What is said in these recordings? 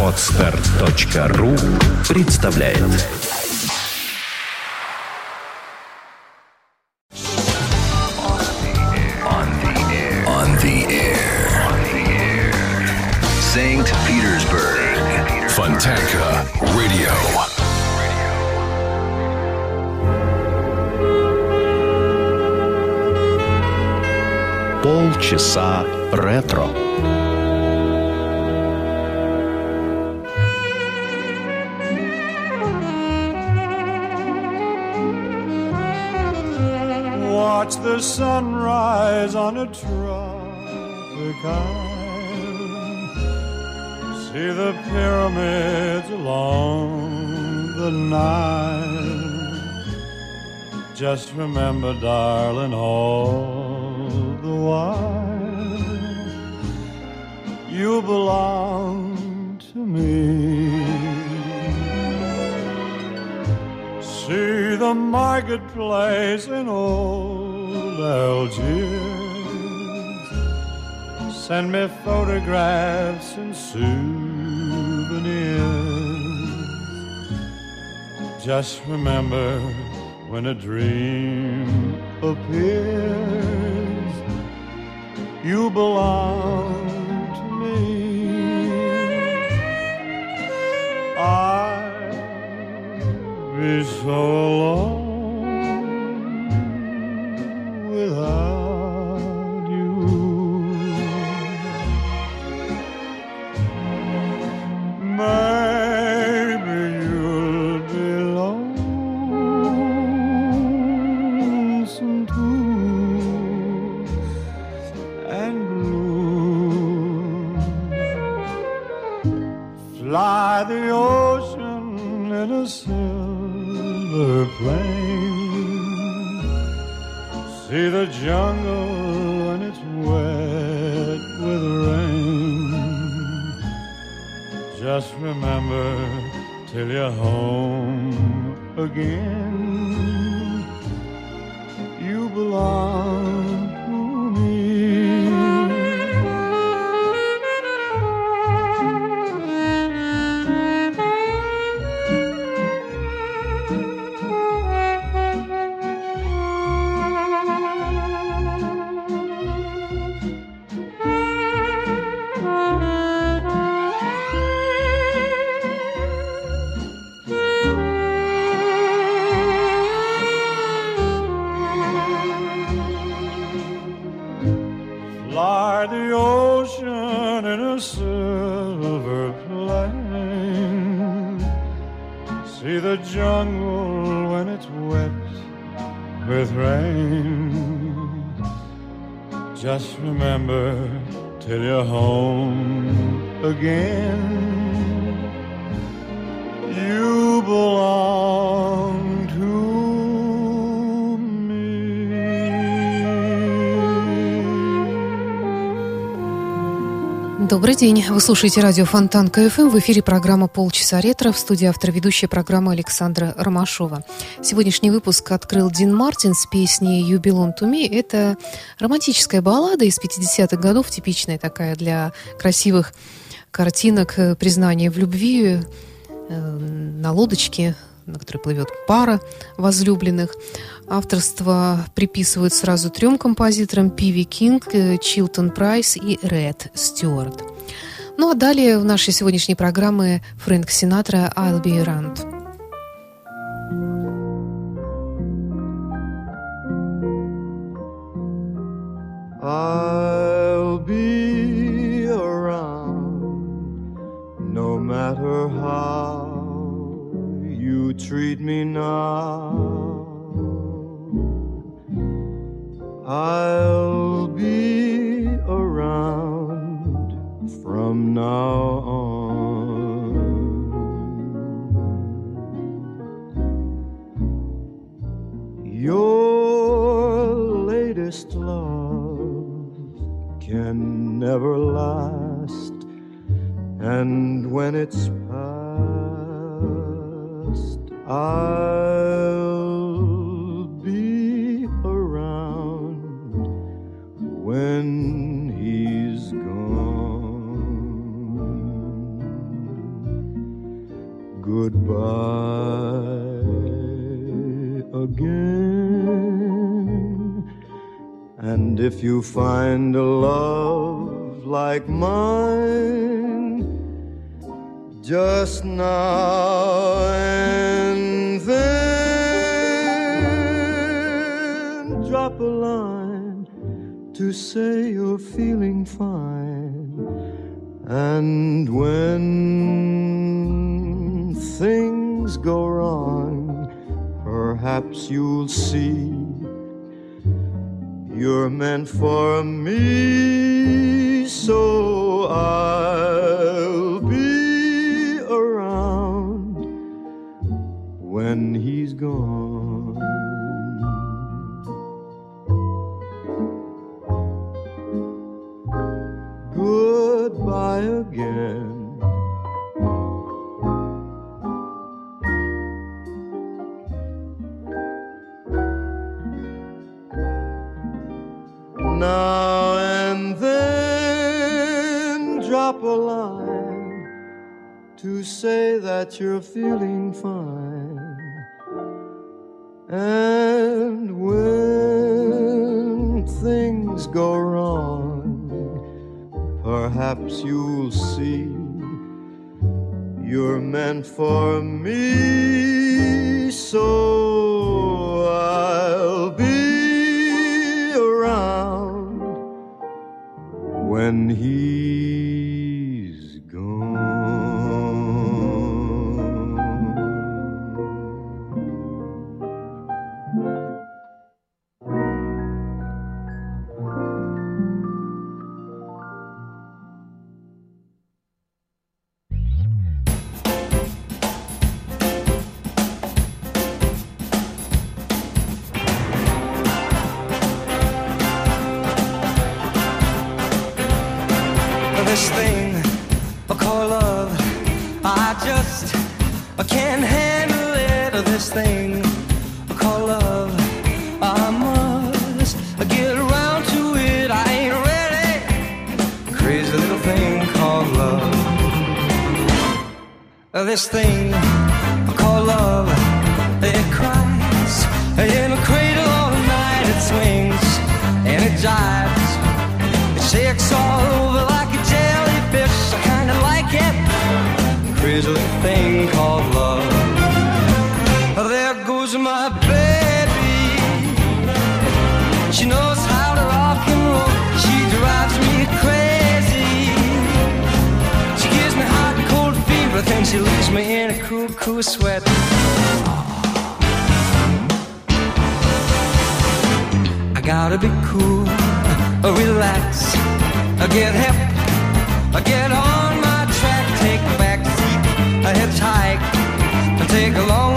Отстар.ру представляет On the air. On the air. St. Petersburg. Fontanka Radio. Полчаса ретро. Sunrise on a tropic island. See the pyramids along the Nile. Just remember, darling, all the while you belong to me. See the marketplace in old Algiers. Send me photographs and souvenirs. Just remember when a dream appears, you belong to me. I'll be so alone jungle when it's wet with rain. Just remember till you're home again. Till you're home again. Добрый день. Вы слушаете радио Фонтан КФМ. В эфире программа «Полчаса ретро». В студии автор ведущая программы Александра Ромашова. Сегодняшний выпуск открыл Дин Мартин с песней «You Belong to Me». Это романтическая баллада из 50-х годов, типичная такая для красивых картинок э, признания в любви э, на лодочке, на которой плывет пара возлюбленных. Авторство приписывают сразу трем композиторам Пиви Кинг, э, Чилтон Прайс и Ред Стюарт. Ну а далее в нашей сегодняшней программе Фрэнк Синатра «I'll be around». I'll be around no matter how you treat me now. I'll be around from now on. Your latest love can never last, and when it's past, I'll again. And if you find a love like mine, just now and then, drop a line to say you're feeling fine. And when go wrong, perhaps you'll see. You're meant for me, so I'll say that you're feeling fine. And when things go wrong, perhaps you'll see you're meant for me. So I'll be around when he's This thing called love. It cries in a cradle all night. It swings and it jives. It shakes all over like a jellyfish. I kinda like it. Crazy thing called she leaves me in a cool, cool sweat. I gotta be cool, relax, get hip, I get on my track, take a back seat, hitchhike, take a long,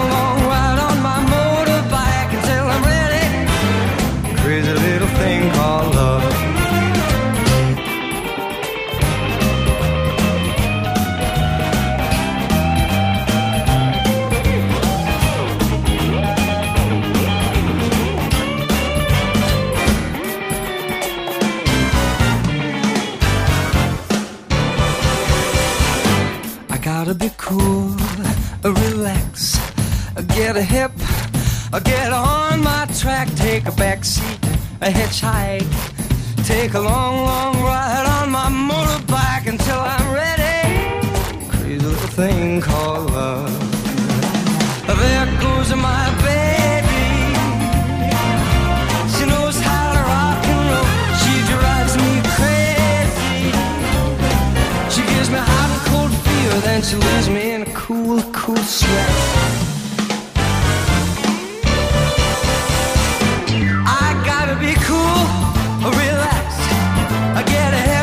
take a long, long ride on my motorbike until I'm ready. Crazy little thing called love. There goes my baby. She knows how to rock and roll. She drives me crazy. She gives me hot and cold fever, then she leaves me in a cool, cool sweat. Get a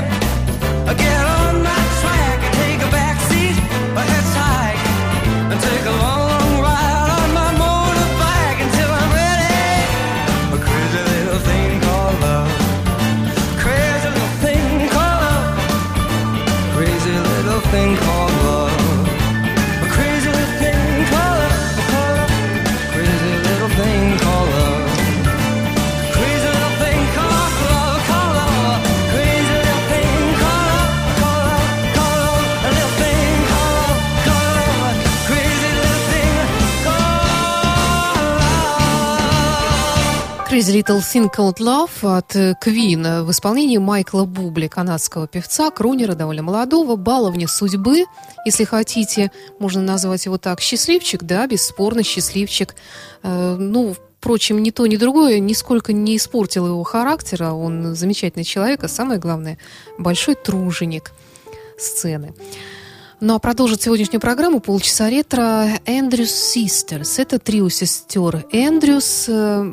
Crazy Little Thing Called Love от Queen в исполнении Майкла Бубли, канадского певца, крунера, довольно молодого, баловня судьбы, если хотите, можно назвать его так, счастливчик, да, бесспорно счастливчик. Э, ну, впрочем, ни то, ни другое нисколько не испортило его характера, он замечательный человек, а самое главное, большой труженик сцены. Ну а продолжит сегодняшнюю программу полчаса ретро Эндрюс Систерс. Это трио сестер Эндрюс. Э,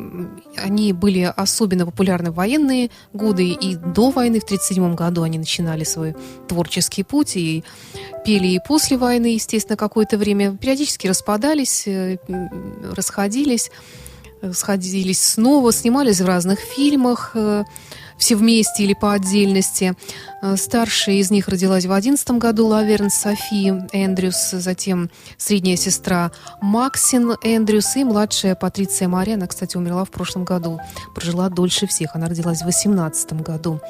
они были особенно популярны в военные годы и до войны. В 1937 году они начинали свой творческий путь и пели и после войны, естественно, какое-то время. Периодически распадались, э, расходились, э, сходились снова, снимались в разных фильмах все вместе или по отдельности. Э, старшая из них родилась в 11 году, Лаверн Софи Эндрюс, затем средняя сестра Максин Эндрюс и младшая Патриция Мария, она, кстати, умерла в прошлом году, прожила дольше всех, она родилась в 18 году.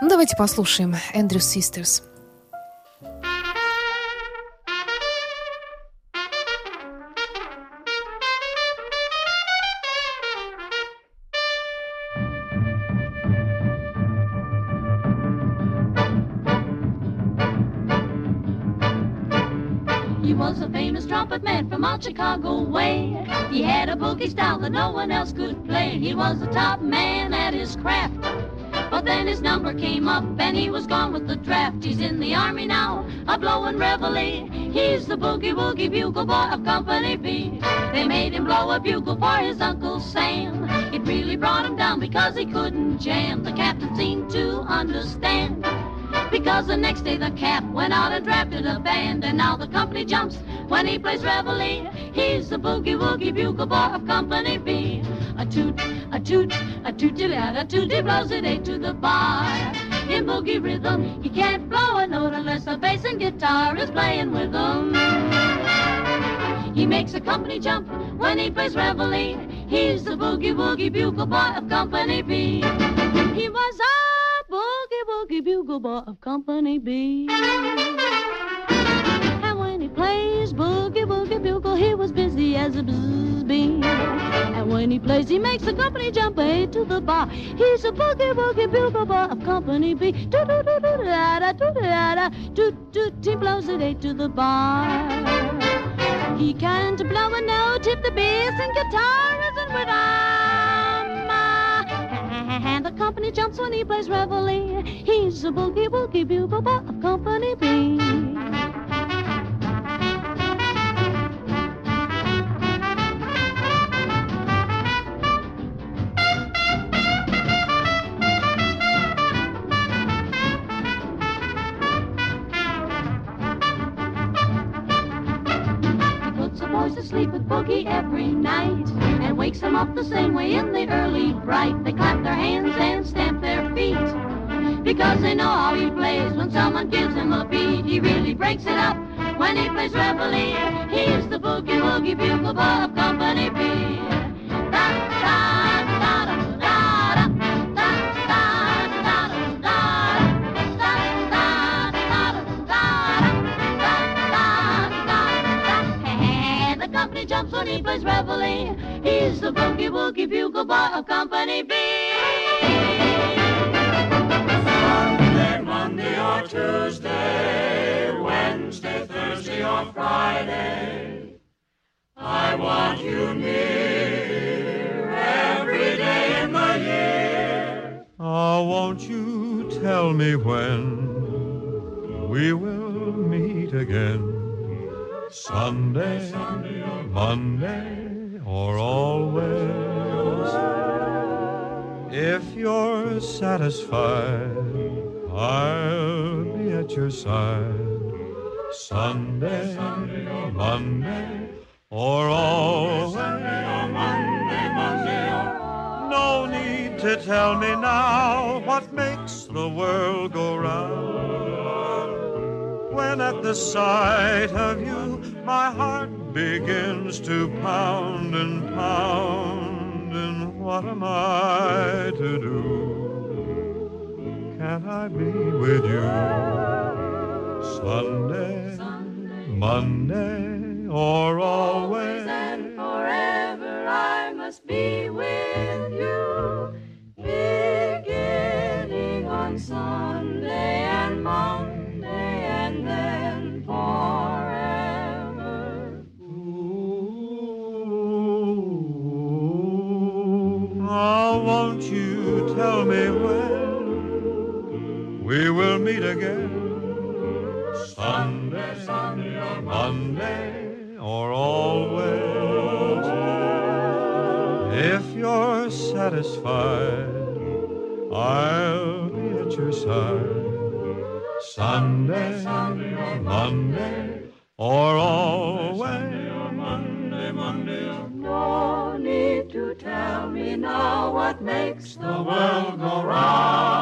Ну, давайте послушаем Эндрюс Систерс. Chicago way. He had a boogie style that no one else could play. He was the top man at his craft. But then his number came up and he was gone with the draft. He's in the army now, a blowin' reveille. He's the boogie woogie bugle boy of Company B. They made him blow a bugle for his Uncle Sam. It really brought him down because he couldn't jam. The captain seemed to understand. Because the next day the cap went out and drafted a band, and now the company jumps when he plays reveille. He's the boogie woogie bugle boy of Company B. A toot, a toot, a tooty lad, a tooty blows it eight to the bar. In boogie rhythm, he can't blow a note unless the bass and guitar is playing with him. He makes the company jump when he plays reveille. He's the boogie woogie bugle boy of Company B. He was a bugle boy of Company B And when he plays boogie woogie bugle, he was busy as a bzz bean. And when he plays, he makes the company jump A to the bar. He's a boogie woogie bugle boy of Company B. Do do do do da da do da da do do. He blows it A to the bar. He can't blow a note if the bass and guitar isn't with him. And the company jumps when he plays reveille. He's a boogie woogie bugle boy of Company B. He puts the boys to sleep with Boogie every night wakes them up the same way in the early bright. They clap their hands and stamp their feet because they know how he plays when someone gives him a beat. He really breaks it up when he plays reveille. He's the boogie woogie bugle boy of Company B. he plays reveille. He's the boogie woogie bugle boy of Company B. Sunday, Monday or Tuesday, Wednesday, Thursday or Friday. I want you near every day in the year. Oh, won't you tell me when we will meet again? Sunday, Monday, or always. If you're satisfied, I'll be at your side. Sunday, Monday, or always. No need to tell me now what makes the world go round when at the sight of you my heart begins to pound and pound. And what am I to do? Can't I be with you Sunday, Monday, or always? Sunday, Sunday or Monday or always. If you're satisfied, I'll be at your side. Sunday, Sunday or Monday or always. Monday, Monday or No need to tell me now what makes the world go round.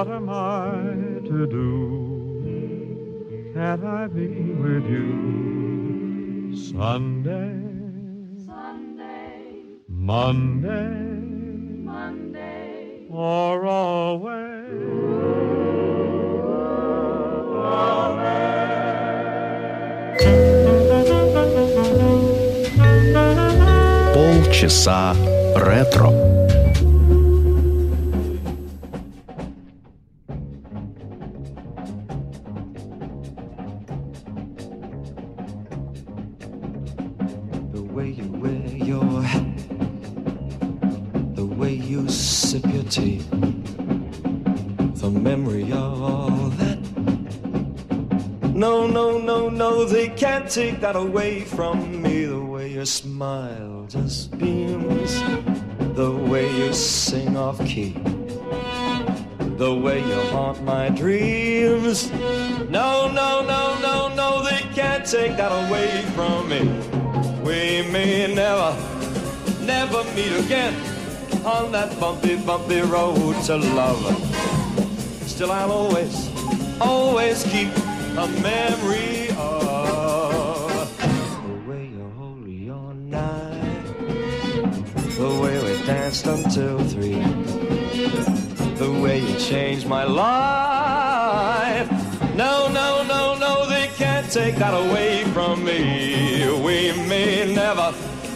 What am I to do? Can't I be with you? Sunday, Sunday, Monday, Monday, or always? They can't take that away from me. The way you smile just beams, the way you sing off key, the way you haunt my dreams. No, no, no, no, no, they can't take that away from me. We may never, never meet again on that bumpy, bumpy road to love. Still, I'll always, always keep a memory until three, the way you changed my life. No, no, no, no, they can't take that away from me. We may never,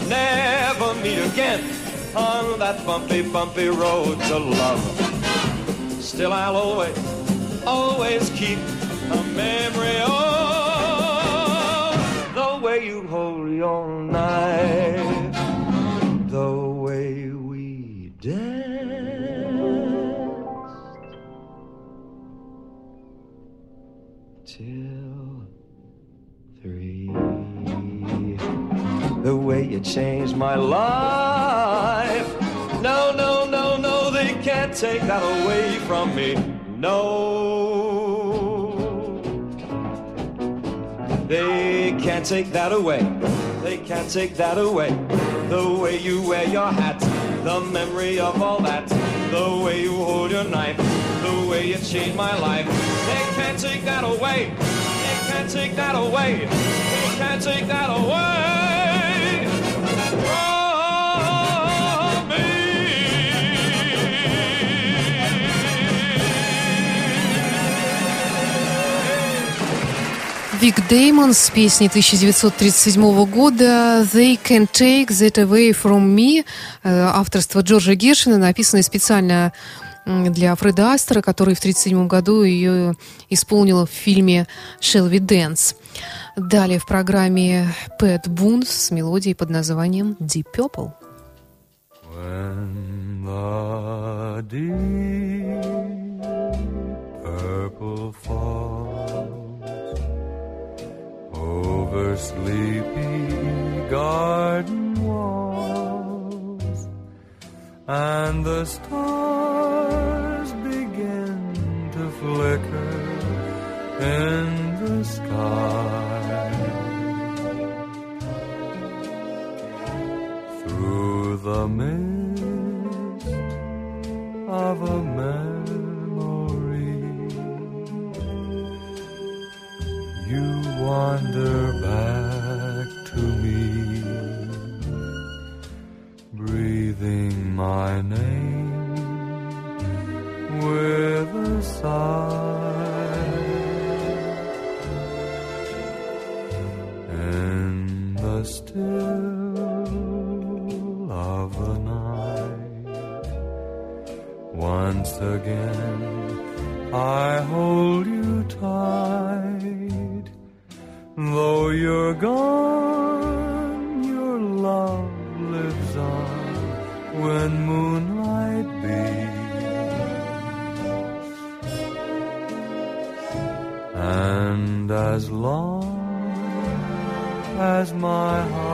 never meet again on that bumpy, bumpy road to love. Still, I'll always, always keep a memory of the way you hold your knife, changed my life. No, no, no, no, they can't take that away from me. No. They can't take that away. They can't take that away. The way you wear your hat, the memory of all that, the way you hold your knife, the way you changed my life. They can't take that away. They can't take that away. They can't take that away. Вик Деймон с песней 1937 года «They Can Take That Away From Me» э, авторства Джорджа Гершина, написанной специально для Фреда Астера, который в 1937 году ее исполнил в фильме «Shall We Dance». Далее в программе Пэт Бун с мелодией под названием «Deep Purple». When the deep purple falls over sleepy garden walls and the stars begin to flicker in the sky as long as my heart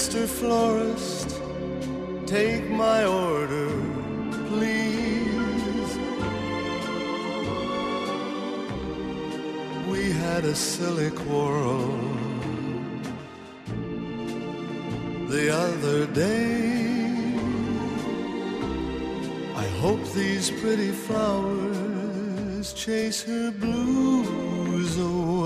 Mr. Florist, take my order, please. We had a silly quarrel the other day. I hope these pretty flowers chase her blues away.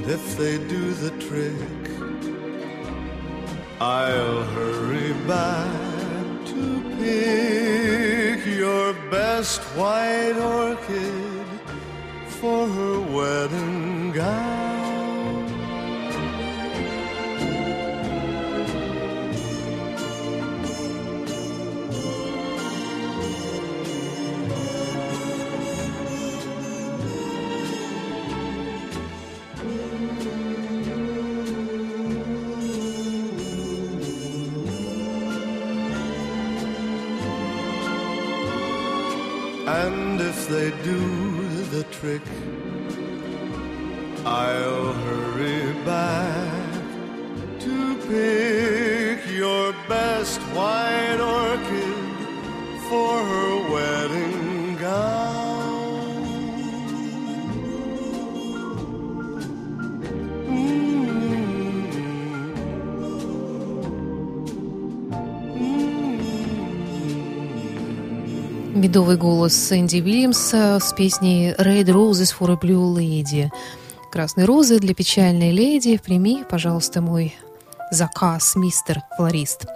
And if they do the trick, I'll hurry back to pick your best white orchid for her wedding gown. They do the trick, I'll hurry back to pick Медовый голос Сэнди Уильямса с песней «Red Roses for a Blue Lady». «Красные розы для печальной леди». Прими, пожалуйста, мой заказ, мистер флорист.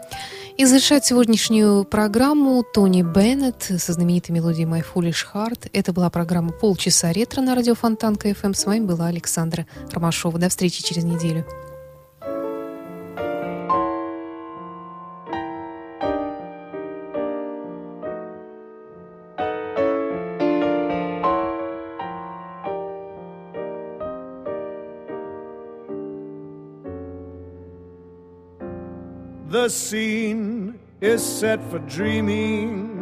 И завершать сегодняшнюю программу Тони Беннет со знаменитой мелодией «My Foolish Heart». Это была программа «Полчаса ретро» на радио Фонтанка FM. С вами была Александра Ромашова. До встречи через неделю. The scene is set for dreaming.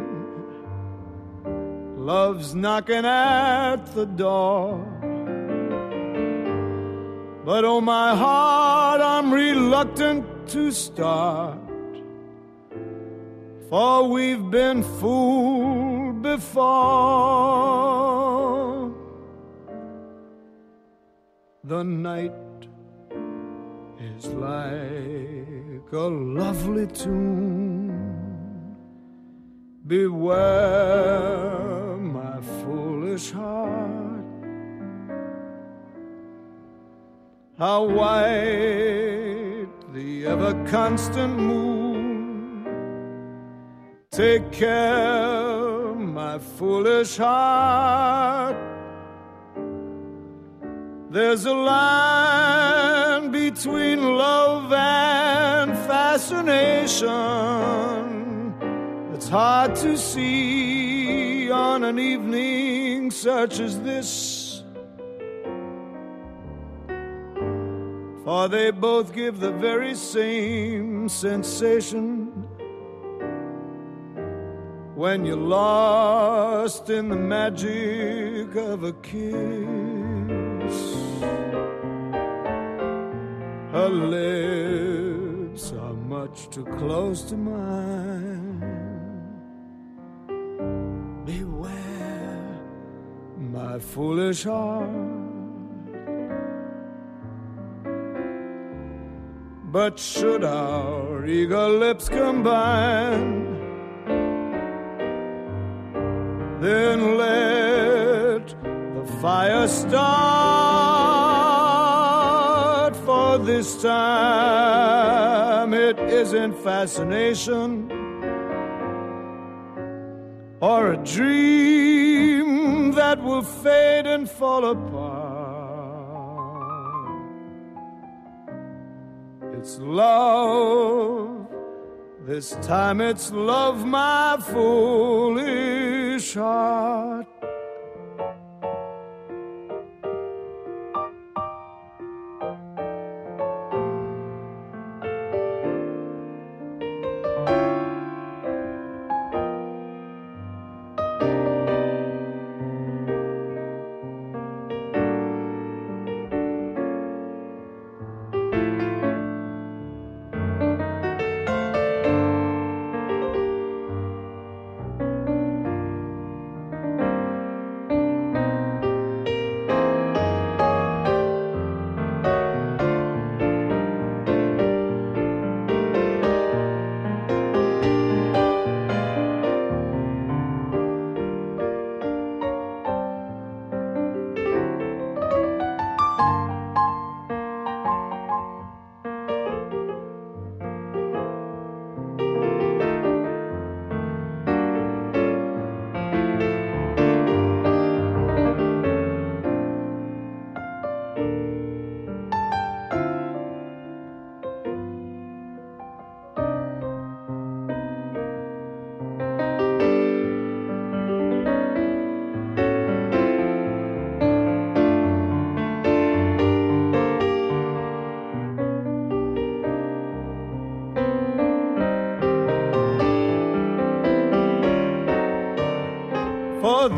Love's knocking at the door. But oh, my heart, I'm reluctant to start. For we've been fooled before. The night is like a lovely tune. Beware, my foolish heart, how white the ever constant moon. Take care, my foolish heart. There's a line fascination. It's hard to see on an evening such as this. For they both give the very same sensation when you're lost in the magic of a kiss. Her lips are much too close to mine. Beware, my foolish heart. But should our eager lips combine, then let the fire start. This time it isn't fascination or a dream that will fade and fall apart. It's love. This time it's love, my foolish heart.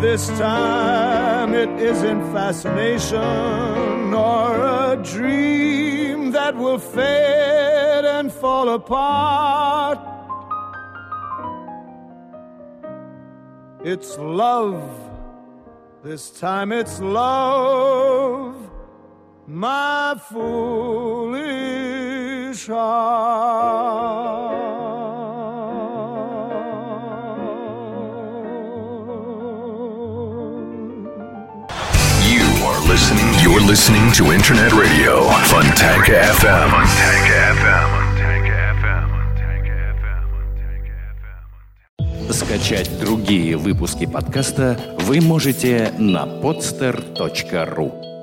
This time it isn't fascination or a dream that will fade and fall apart. It's love. This time it's love, my foolish heart. Listening. You're listening to Internet Radio Fontanka FM. FM. Скачать другие выпуски подкаста вы можете на podster.ru.